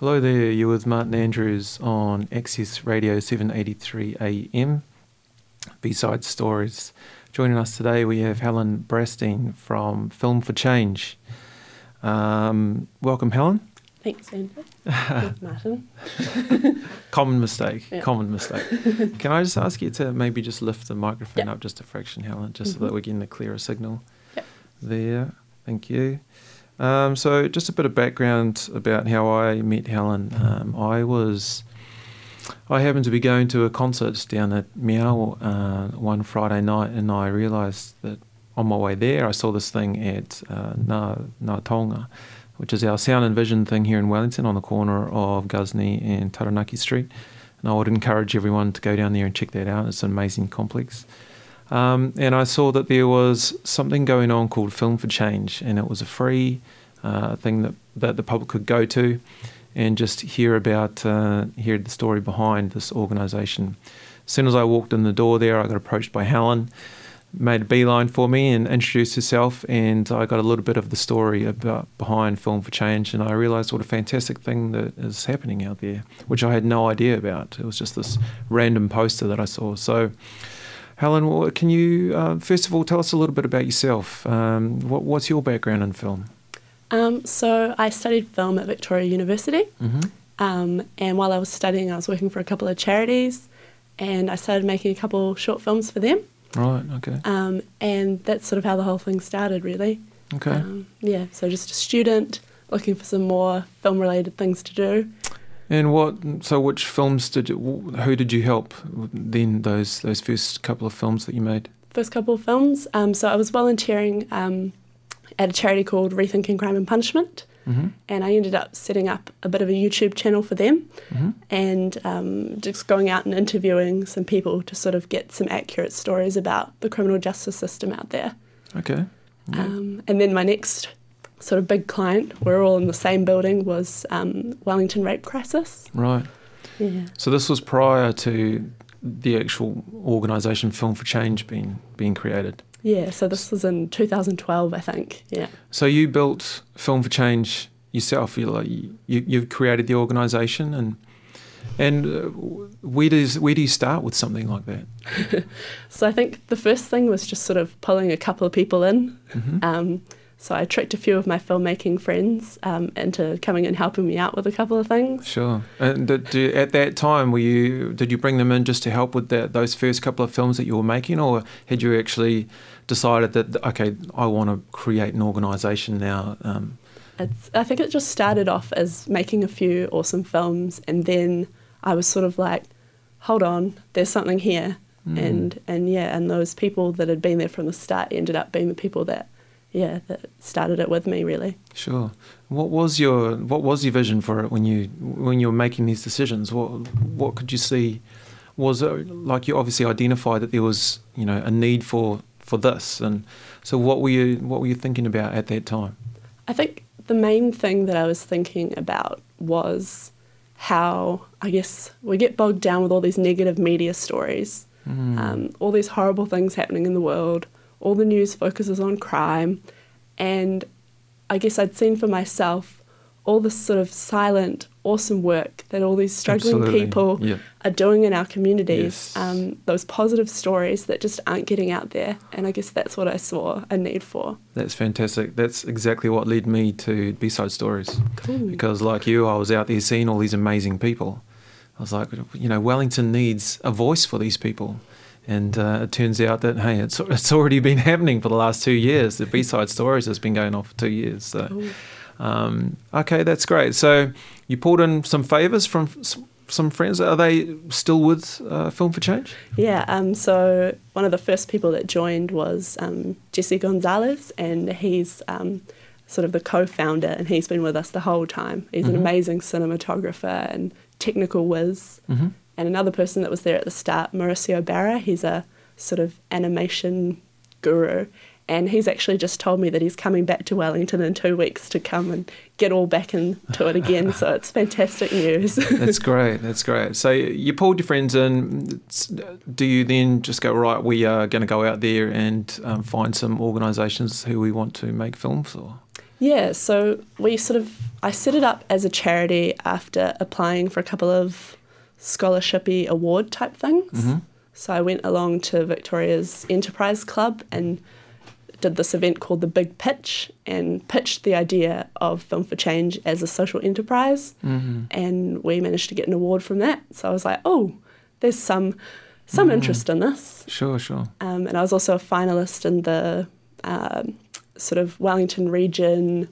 Hello there, you're with Martin Andrews on Access Radio 783 AM, B-Side Stories. Joining us today we have Helen Brasteen from Film for Change. Um, welcome, Helen. Thanks, Andrew. Martin. common mistake, Yeah. common mistake. Can I just ask you to maybe just lift the microphone Yep. up just a fraction, Helen, just so Mhm. that we're getting a clearer signal? Yep. There, thank you. Um, so, just a bit of background about how I met Helen. Um, I was, I happened to be going to a concert down at Meow uh, one Friday night, and I realised that on my way there, I saw this thing at uh, Ngā Taonga, which is our sound and vision thing here in Wellington on the corner of Ghuznee and Taranaki Street. And I would encourage everyone to go down there and check that out. It's an amazing complex. Um, and I saw that there was something going on called Film for Change, and it was a free uh, thing that, that the public could go to and just hear about, uh, hear the story behind this organisation. As soon as I walked in the door there, I got approached by Helen, made a beeline for me and introduced herself, and I got a little bit of the story about behind Film for Change, and I realised what a fantastic thing that is happening out there, which I had no idea about. It was just this random poster that I saw. So. Helen, can you uh, first of all tell us a little bit about yourself? Um, what, what's your background in film? Um, so I studied film at Victoria University, Mm-hmm. um, and while I was studying, I was working for a couple of charities, and I started making a couple short films for them, Right. Okay. um, and that's sort of how the whole thing started, really. Okay. Um, yeah, so just a student looking for some more film-related things to do. And what? So, which films did you? Who did you help? Then those those first couple of films that you made. First couple of films. Um, so I was volunteering um, at a charity called Rethinking Crime and Punishment. Mm-hmm. and I ended up setting up a bit of a YouTube channel for them Mm-hmm. and um, just going out and interviewing some people to sort of get some accurate stories about the criminal justice system out there. Okay. Yeah. Um, and then my next sort of big client, we're all in the same building, was um, Wellington Rape Crisis. right. Yeah. So this was prior to the actual organisation Film for Change being being created. Yeah, so this was in 2012, I think. Yeah. So you built Film for Change yourself. You like you you've created the organisation and and uh, where does where do you start with something like that? So I think the first thing was just sort of pulling a couple of people in. Mm-hmm. Um, so I tricked a few of my filmmaking friends um, into coming and helping me out with a couple of things. Sure. And did at that time, were you did you bring them in just to help with that those first couple of films that you were making, or had you actually decided that okay, I want to create an organisation now? Um, It's, I think it just started off as making a few awesome films, and then I was sort of like, hold on, there's something here. mm, And, and yeah, and those people that had been there from the start ended up being the people that, yeah, that started it with me, really. sure. What was your what was your vision for it when you when you were making these decisions? What what could you see? Was it like you obviously identified that there was you know a need for for this, and so what were you what were you thinking about at that time? I think the main thing that I was thinking about was how I guess we get bogged down with all these negative media stories, Mm. um, all these horrible things happening in the world. All the news focuses on crime, and I guess I'd seen for myself all this sort of silent, awesome work that all these struggling Absolutely. people Yeah. are doing in our communities. Yes. Um, those positive stories that just aren't getting out there, and I guess that's what I saw a need for. That's fantastic. That's exactly what led me to B-side stories. Cool. Because like you, I was out there seeing all these amazing people. I was like, you know, Wellington needs a voice for these people. And uh, it turns out that hey, it's it's already been happening for the last two years. The B-side stories has been going on for two years. So, um, okay, that's great. So you pulled in some favors from some friends. Are they still with uh, Film for Change? Yeah, um, so one of the first people that joined was um, Jesse Gonzalez, and he's um, sort of the co founder, and he's been with us the whole time. He's Mhm. an amazing cinematographer and technical whiz. Mm-hmm. And another person that was there at the start, Mauricio Barra, he's a sort of animation guru. And he's actually just told me that he's coming back to Wellington in two weeks to come and get all back into it again. so it's fantastic news. That's great. That's great. So you pulled your friends in. Do you then just go right? We are going to go out there and um, find some organisations who we want to make films for. Yeah, so we sort of I set it up as a charity after applying for a couple of scholarshipy award type things. Mm-hmm. So I went along to Victoria's Enterprise Club and did this event called the Big Pitch and pitched the idea of Film for Change as a social enterprise. Mm-hmm. And we managed to get an award from that. So I was like, oh, there's some some Mm. interest in this. Sure, sure. Um, and I was also a finalist in the um, sort of Wellington Region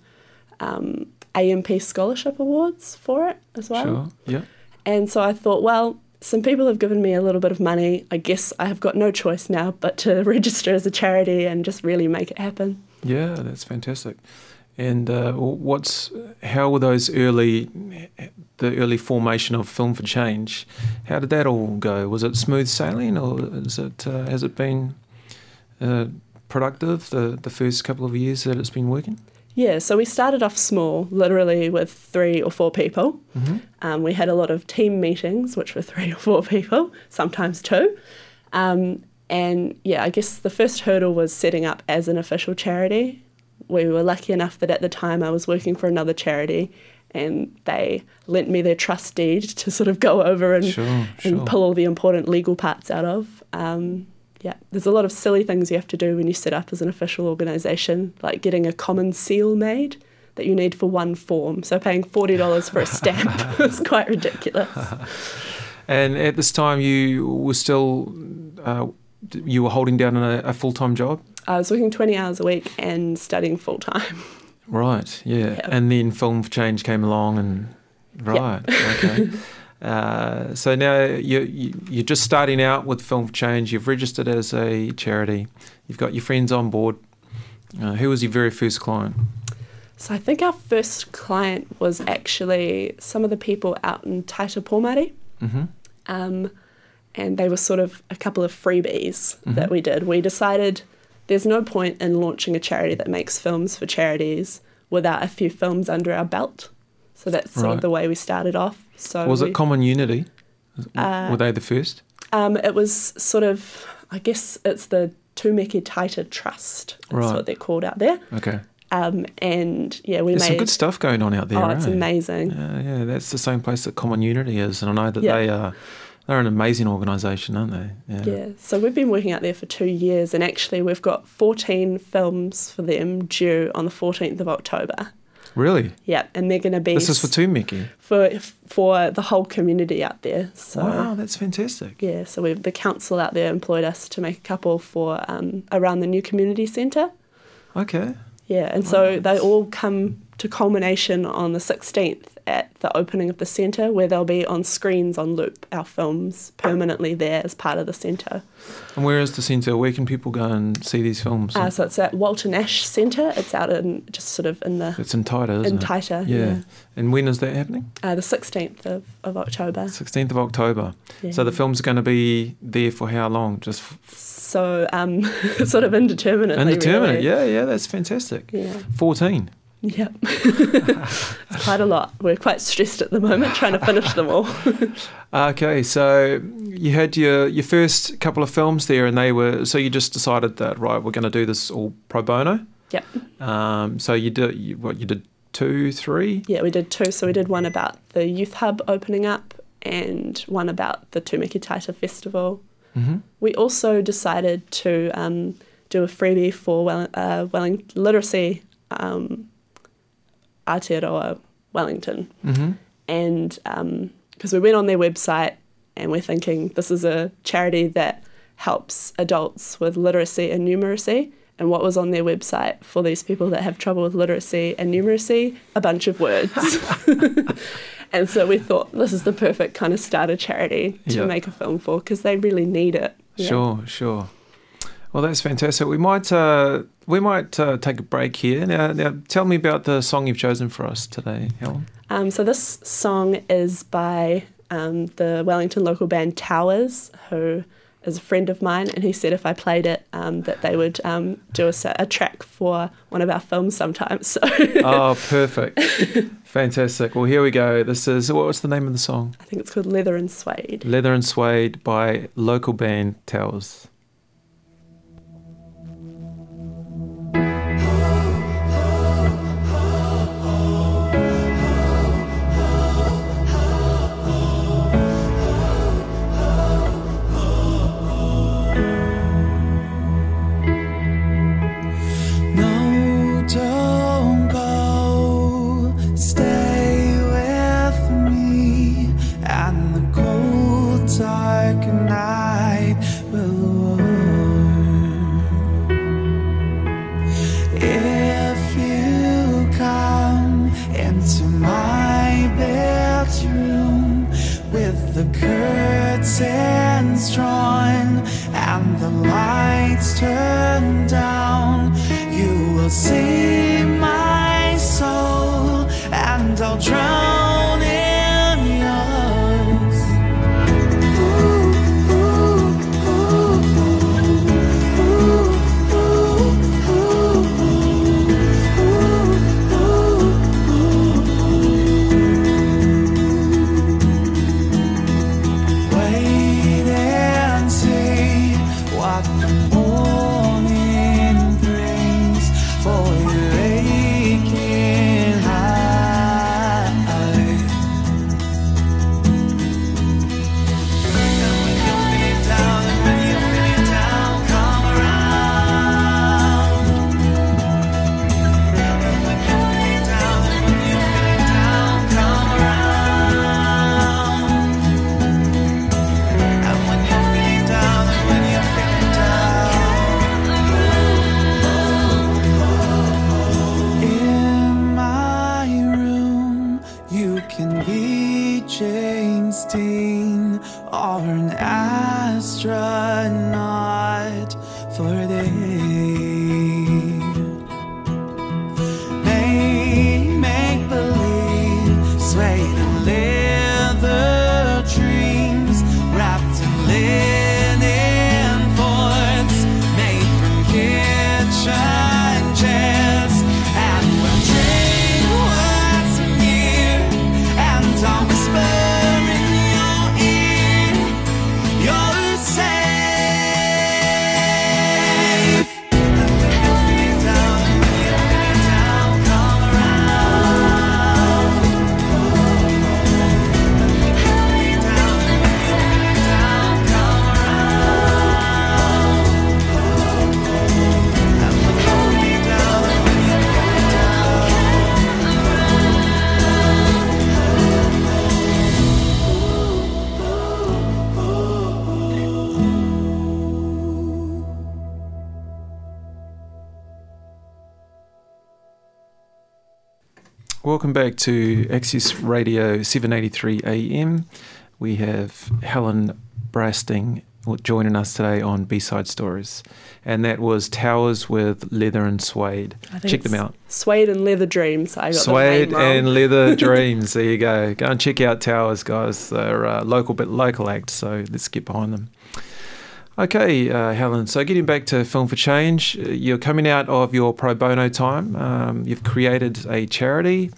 um, AMP Scholarship Awards for it as well. Sure. Yeah. And so I thought, well, some people have given me a little bit of money. I guess I have got no choice now but to register as a charity and just really make it happen. Yeah, that's fantastic. And uh, what's how were those early, the early formation of Film for Change? How did that all go? Was it smooth sailing, or is it uh, has it been uh, productive the the first couple of years that it's been working? Yeah, so we started off small, literally with three or four people. Mm-hmm. Um, we had a lot of team meetings, which were three or four people, sometimes two. Um, and yeah, I guess the first hurdle was setting up as an official charity. We were lucky enough that at the time I was working for another charity and they lent me their trust deed to sort of go over and, Sure, sure. and pull all the important legal parts out of. Um, yeah, there's a lot of silly things you have to do when you set up as an official organisation, like getting a common seal made that you need for one form. So paying forty dollars for a stamp was quite ridiculous. And at this time, you were still uh, you were holding down a, a full time job, I was working twenty hours a week and studying full time. right? Yeah. Yeah. And then Film Change came along, and right, okay. Uh, so now you, you, you're just starting out with Film for Change. You've registered as a charity. You've got your friends on board. Uh, who was your very first client? So I think our first client was actually some of the people out in Taita Pomare. Mm-hmm. um, and they were sort of a couple of freebies Mhm. that we did. We decided there's no point in launching a charity that makes films for charities without a few films under our belt. So that's sort Right. of the way we started off. So Was we- it Common Unity? Uh, were they the first? Um, it was sort of, I guess it's the Tumeki Taita Trust. That's Right. what they're called out there. Okay. Um, and yeah, we There's made. some good stuff going on out there. oh, it's eh? amazing. Yeah, yeah, that's the same place that Common Unity is, and I know that Yeah. they are they're an amazing organisation, aren't they? Yeah. Yeah, so we've been working out there for two years, and actually, we've got 14 films for them due on the 14th of October. Really? Yeah, and they're going to be This is for two Mickey. for for the whole community out there. So wow, that's fantastic. yeah, so we've the council out there employed us to make a couple for um, around the new community centre. Okay. Yeah, and so they all come to culmination on the 16th at the opening of the centre, where they'll be on screens on loop, our films permanently there as part of the centre. And where is the centre? Where can people go and see these films? Uh, so it's at Walter Nash Centre. It's out in just sort of in the it's in Taita, isn't in it? Taita. Yeah. And when is that happening? Uh, the 16th of, of October. 16th of October. Yeah. So the film's going to be there for how long? Just f- So um, sort of indeterminately. indeterminate. really. Yeah, yeah, that's fantastic. Yeah. 14. Yep. it's quite a lot. We're quite stressed at the moment trying to finish them all. Okay, so you had your your first couple of films there, and they were so you just decided that right, we're going to do this all pro bono. Yep. Um, so you did you, what you did two, three. Yeah, we did two. So we did one about the youth hub opening up and one about the Tumeki Taita Festival. Mm-hmm. We also decided to um, do a freebie for well, uh, Welling- literacy um, Aotearoa Wellington. Mm-hmm. And because we went on their website and we're thinking this is a charity that helps adults with literacy and numeracy. And what was on their website for these people that have trouble with literacy and numeracy? A bunch of words. and so we thought this is the perfect kind of starter charity to Yeah. make a film for because they really need it. Yeah. Sure, sure. Well, that's fantastic. We might uh, we might uh, take a break here. Now, now, tell me about the song you've chosen for us today, Helen. Um, so this song is by um, the Wellington local band Towers, who is a friend of mine, and he said if I played it, um, that they would um, do a track for one of our films sometimes. So oh, perfect, fantastic. Well, here we go. This is what's the name of the song? I think it's called Leather and Suede. Leather and Suede by local band Towers. James or an astronaut for Welcome back to Access Radio 783 AM. We have Helen Brasting joining us today on B-Side Stories. And that was Towers with Leather and Suede. Check them out. Suede and leather dreams. I got Suede and Leather Dreams. There you go. Go and check out Towers, guys. They're uh, local, but local act, so let's get behind them. Okay, uh, Helen. So getting back to Film for Change, uh, you're coming out of your pro bono time. Um, you've created a charity.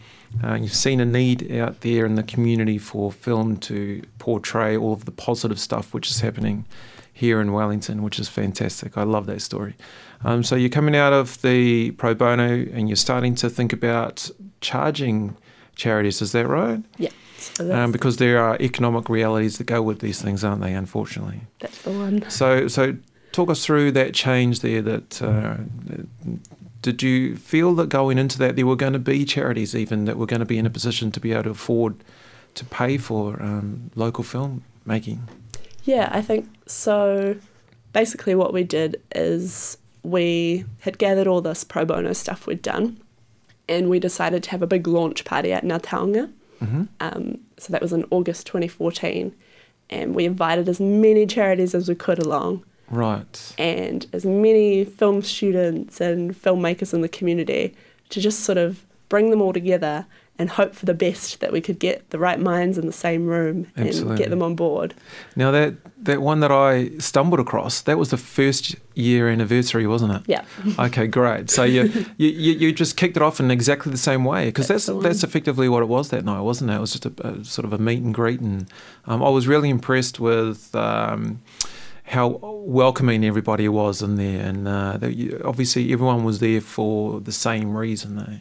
Uh, you've seen a need out there in the community for film to portray all of the positive stuff which is happening here in Wellington, which is fantastic. I love that story. Um, so you're coming out of the pro bono and you're starting to think about charging charities. Is that right? Yeah, so Um, because there are economic realities that go with these things, aren't they? Unfortunately. that's the one. So, so talk us through that change there. That uh, did you feel that going into that there were going to be charities even that were going to be in a position to be able to afford to pay for um, local film making? Yeah, I think so. Basically, what we did is we had gathered all this pro bono stuff we'd done, and we decided to have a big launch party at Ngā Taonga. Hmm Um, so that was in August 2014, and we invited as many charities as we could along, Right. and as many film students and filmmakers in the community to just sort of bring them all together and hope for the best that we could get the right minds in the same room and get them on board. Now that that one that I stumbled across, that was the first year anniversary, wasn't it? Yeah. Okay, great. So you you, you, you just kicked it off in exactly the same way because That's that's that's, effectively what it was that night, wasn't it? It was just a, a sort of a meet and greet, and um, I was really impressed with. Um, how welcoming everybody was in there, and uh, obviously everyone was there for the same reason. Eh?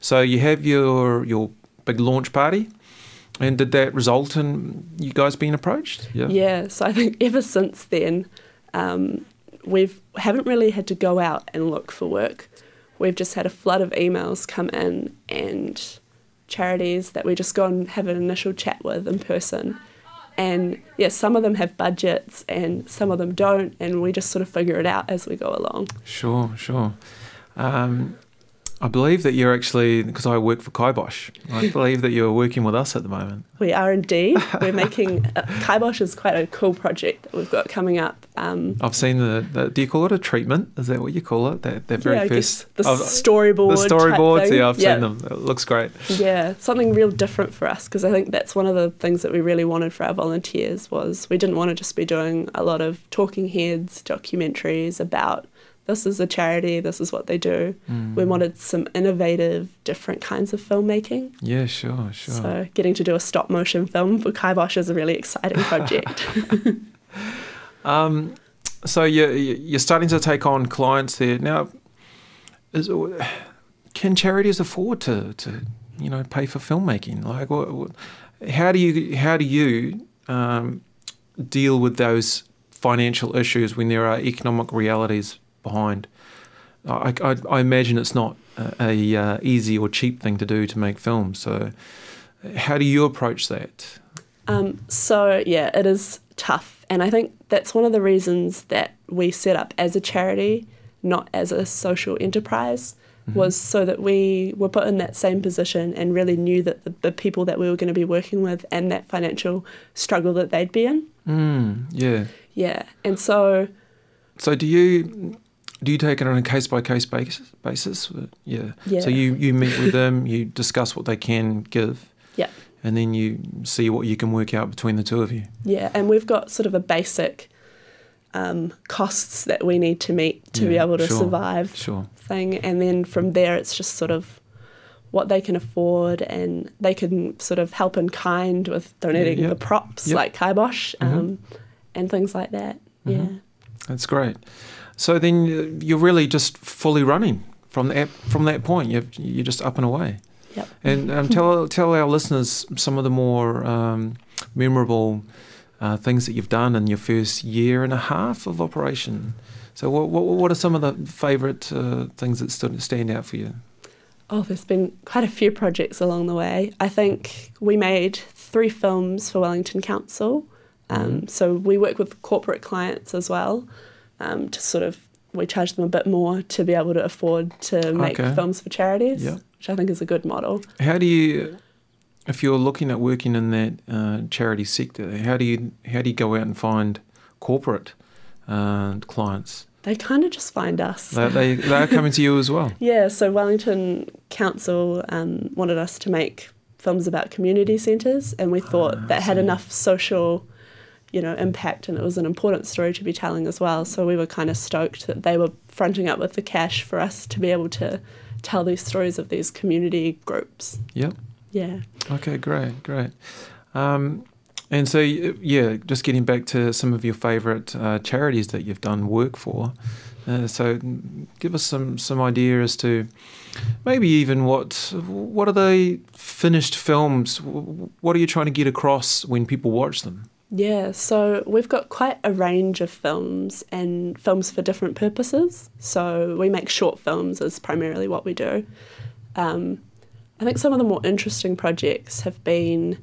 So you have your your big launch party, and did that result in you guys being approached? Yeah, so I think ever since then, um, we've haven't really had to go out and look for work. We've just had a flood of emails come in and charities that we just go and have an initial chat with in person. And yeah, some of them have budgets and some of them don't, and we just sort of figure it out as we go along. Sure, sure. Um, I believe that you're actually because I work for Kibosh. I believe that you're working with us at the moment. We are indeed. We're making uh, Kibosh is quite a cool project that we've got coming up. Um, I've seen the, the. Do you call it a treatment? Is that what you call it? That that very yeah, first the I've- storyboard. the storyboards. Yeah, I've seen them. It looks great. Yeah, something real different for us because I think that's one of the things that we really wanted for our volunteers was we didn't want to just be doing a lot of talking heads documentaries about this is a charity, this is what they do. Mm. We wanted some innovative, different kinds of filmmaking. Yeah, sure, sure. So getting to do a stop motion film for Kibosh is a really exciting project. Um, so you're you're starting to take on clients there now. Is, can charities afford to, to you know pay for filmmaking? Like, what, what, how do you how do you um, deal with those financial issues when there are economic realities behind? I, I, I imagine it's not a, a uh, easy or cheap thing to do to make films. So, how do you approach that? Um, so yeah, it is tough, and I think that's one of the reasons that we set up as a charity, not as a social enterprise, was so that we were put in that same position and really knew that the, the people that we were going to be working with and that financial struggle that they'd be in. Mm, yeah. Yeah, and so So do you do you take it on a case by case basis? Basis, yeah. Yeah. So you you meet with them, you discuss what they can give, yeah, and then you see what you can work out between the two of you. yeah, and we've got sort of a basic um, costs that we need to meet to be able to sure, survive. Sure. thing and then from there it's just sort of what they can afford and they can sort of help in kind with donating yeah. the props Yep. like kibosh Mhm. um, and things like that Mhm. yeah That's great. So then uh, you're really just fully running from that from that point. You're you're just up and away. Yep. And um, tell tell our listeners some of the more um, memorable uh, things that you've done in your first year and a half of operation. So what what, what are some of the favourite uh, things that stood, stand out for you? oh there's been quite a few projects along the way i think we made three films for wellington council um, Mhm. so we work with corporate clients as well um, to sort of we charge them a bit more to be able to afford to make Okay. films for charities which i think is a good model How do you, if you're looking at working in that uh, charity sector, how do you how do you go out and find corporate uh, clients? they kind of just find us They, they they are coming to you as well. Yeah, so Wellington Council um, wanted us to make films about community centres, and we thought Ah, that had enough social, you know, impact, and it was an important story to be telling as well. So we were kind of stoked that they were fronting up with the cash for us to be able to tell these stories of these community groups. Yep. Yeah. Okay, great, great. Um, and so, yeah, just getting back to some of your favourite uh, charities that you've done work for. Uh, so, give us some some idea as to maybe even what what are the finished films? What are you trying to get across when people watch them? Yeah, so we've got quite a range of films and films for different purposes. So we make short films is primarily what we do. Um, I think some of the more interesting projects have been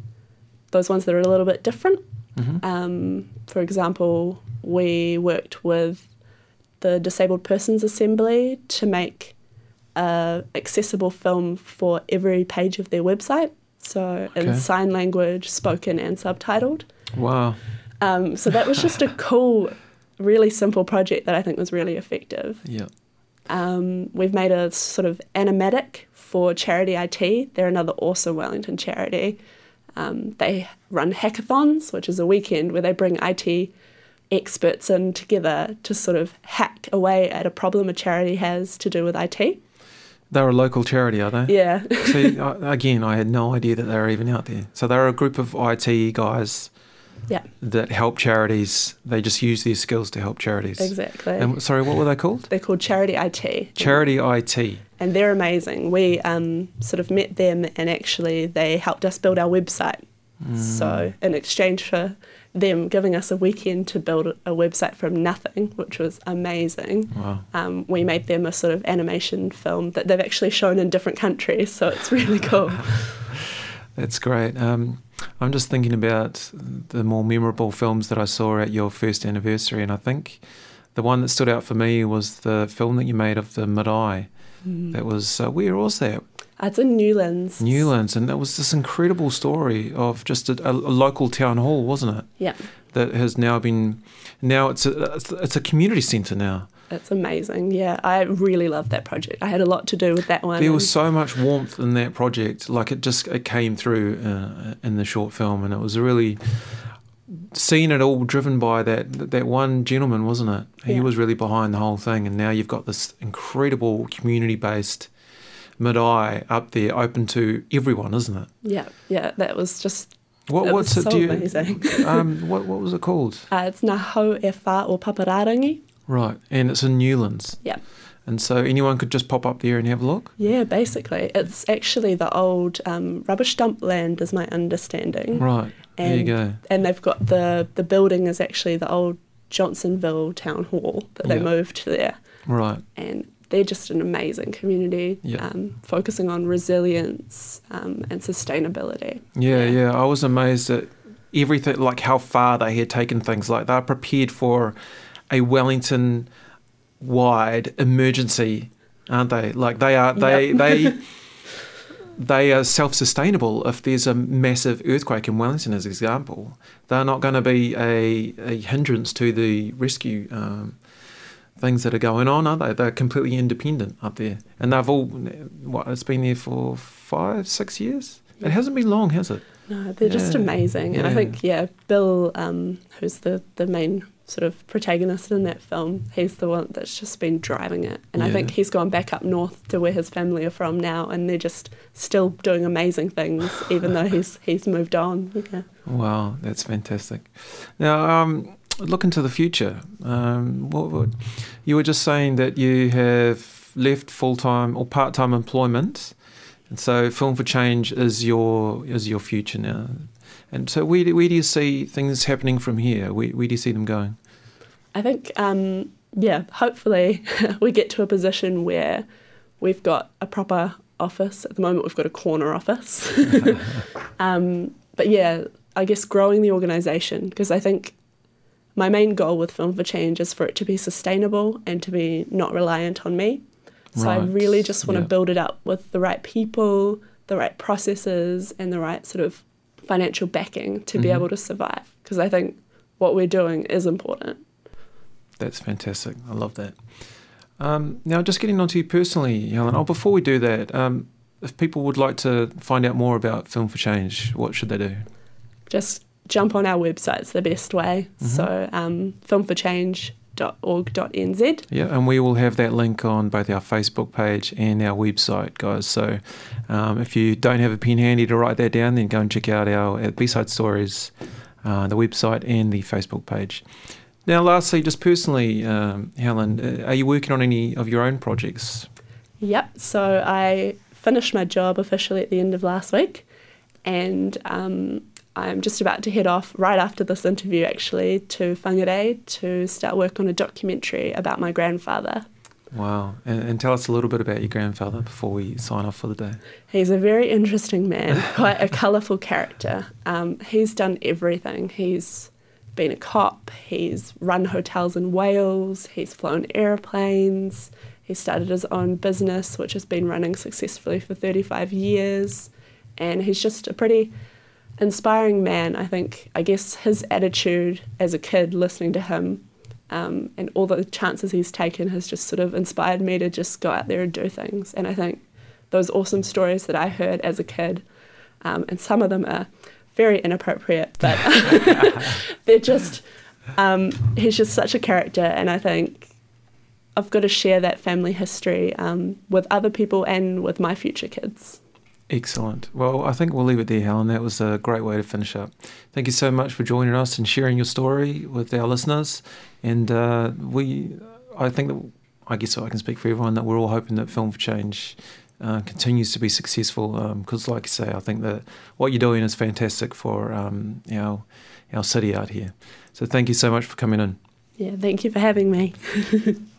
those ones that are a little bit different. hmm Um, for example, we worked with the Disabled Persons Assembly to make a accessible film for every page of their website. So in sign language, spoken and subtitled. Wow. Um, so that was just a cool, really simple project that I think was really effective. Yeah. Um, we've made a sort of animatic for Charity IT. They're another awesome Wellington charity. Um, they run hackathons, which is a weekend where they bring IT experts in together to sort of hack away at a problem a charity has to do with IT. They're a local charity, are they? Yeah. See, I- again, I had no idea that they were even out there. So they're a group of IT guys Yeah. that help charities. They just use their skills to help charities. exactly. And sorry, what were they called? They're called Charity IT. Charity IT. and they're amazing. We um, sort of met them, and actually, they helped us build our website. Mm. So, in exchange for them giving us a weekend to build a website from nothing, which was amazing, Wow. um, we made them a sort of animation film that they've actually shown in different countries. So, it's really cool. That's great. Um, I'm just thinking about the more memorable films that I saw at your first anniversary, and I think the one that stood out for me was the film that you made of the Marae That was uh, where was that? Uh, It's in Newlands. Newlands, and that was this incredible story of just a, a, a local town hall, wasn't it? Yeah, That has now been now it's a it's, it's a community centre now. It's amazing. Yeah, I really loved that project. I had a lot to do with that one. There was so much warmth in that project. Like it just it came through uh, in the short film, and it was really seeing it all driven by that that one gentleman, wasn't it? He Yeah. was really behind the whole thing, and now you've got this incredible community based marae up there, open to everyone, isn't it? yeah, yeah, that was just What it what's was it? so do you, amazing. um, what what was it called? Uh, it's Naho e or Papararangi. Right, and it's in Newlands. Yeah. And so anyone could just pop up there and have a look. Yeah, basically. It's actually the old um, rubbish dump land, is my understanding. Right. there you And- go. And they've got the, the building is actually the old Johnsonville Town Hall that they Yeah. moved there. Right. And they're just an amazing community, Yeah. um, focusing on resilience um, and sustainability. Yeah, Yeah. yeah. I was amazed at everything, like how far they had taken things. Like they're prepared for a Wellington wide emergency, aren't they? Like they are, they, Yep. they, they are self sustainable. If there's a massive earthquake in Wellington, as an example, they're not going to be a, a hindrance to the rescue um, things that are going on, are they? They're completely independent up there. And they've all, what, it's been there for five, six years? It hasn't been long, has it? No, they're just amazing. And I think, yeah, Bill, um, who's the, the main sort of protagonist in that film, he's the one that's just been driving it. And I think he's gone back up north to where his family are from now, and they're just still doing amazing things, even though he's he's moved on. Yeah. Wow, that's fantastic. Now, um, look into the future. Um, what, what, you were just saying that you have left full time or part time employment, and so Film for Change is your is your future now. And so, where do, where do you see things happening from here? Where, where do you see them going? I think, um, yeah, hopefully we get to a position where we've got a proper office. At the moment, we've got a corner office. um, but yeah, I guess growing the organisation because I think my main goal with Film for Change is for it to be sustainable and to be not reliant on me. So I really just want to yeah. build it up with the right people, the right processes, and the right sort of financial backing to be Mhm. able to survive. Because I think what we're doing is important. That's fantastic. I love that. Um, now, just getting on to you personally, Helen. Oh, before we do that, um, if people would like to find out more about Film for Change, what should they do? just jump on our website. It's the best way. Mhm. So um, filmforchange.org.nz. Yeah, and we will have that link on both our Facebook page and our website, guys. So um, if you don't have a pen handy to write that down, then go and check out our at B-Side Stories, uh, the website and the Facebook page. Now, lastly, just personally, um, Helen, uh, are you working on any of your own projects? Yep. So I finished my job officially at the end of last week, and um, I'm just about to head off right after this interview, actually, to Whangarei to start work on a documentary about my grandfather. Wow. And, and tell us a little bit about your grandfather before we sign off for the day. He's a very interesting man, quite a colourful character. Um, he's done everything. He's been a cop, he's run hotels in Wales, he's flown airplanes, he started his own business, which has been running successfully for 35 years. And he's just a pretty inspiring man. I think, I guess, his attitude as a kid, listening to him, um, and all the chances he's taken has just sort of inspired me to just go out there and do things. And I think those awesome stories that I heard as a kid, um, and some of them are very inappropriate, but they're just, um, he's just such a character. And I think I've got to share that family history um, with other people and with my future kids. Excellent. Well, I think we'll leave it there, Helen. That was a great way to finish up. Thank you so much for joining us and sharing your story with our listeners. And uh, we, I think that, I guess I can speak for everyone, that we're all hoping that Film for Change uh, continues to be successful. Because, like I say, I think that what you're doing is fantastic for um, our, our city out here. So thank you so much for coming in. Yeah, thank you for having me.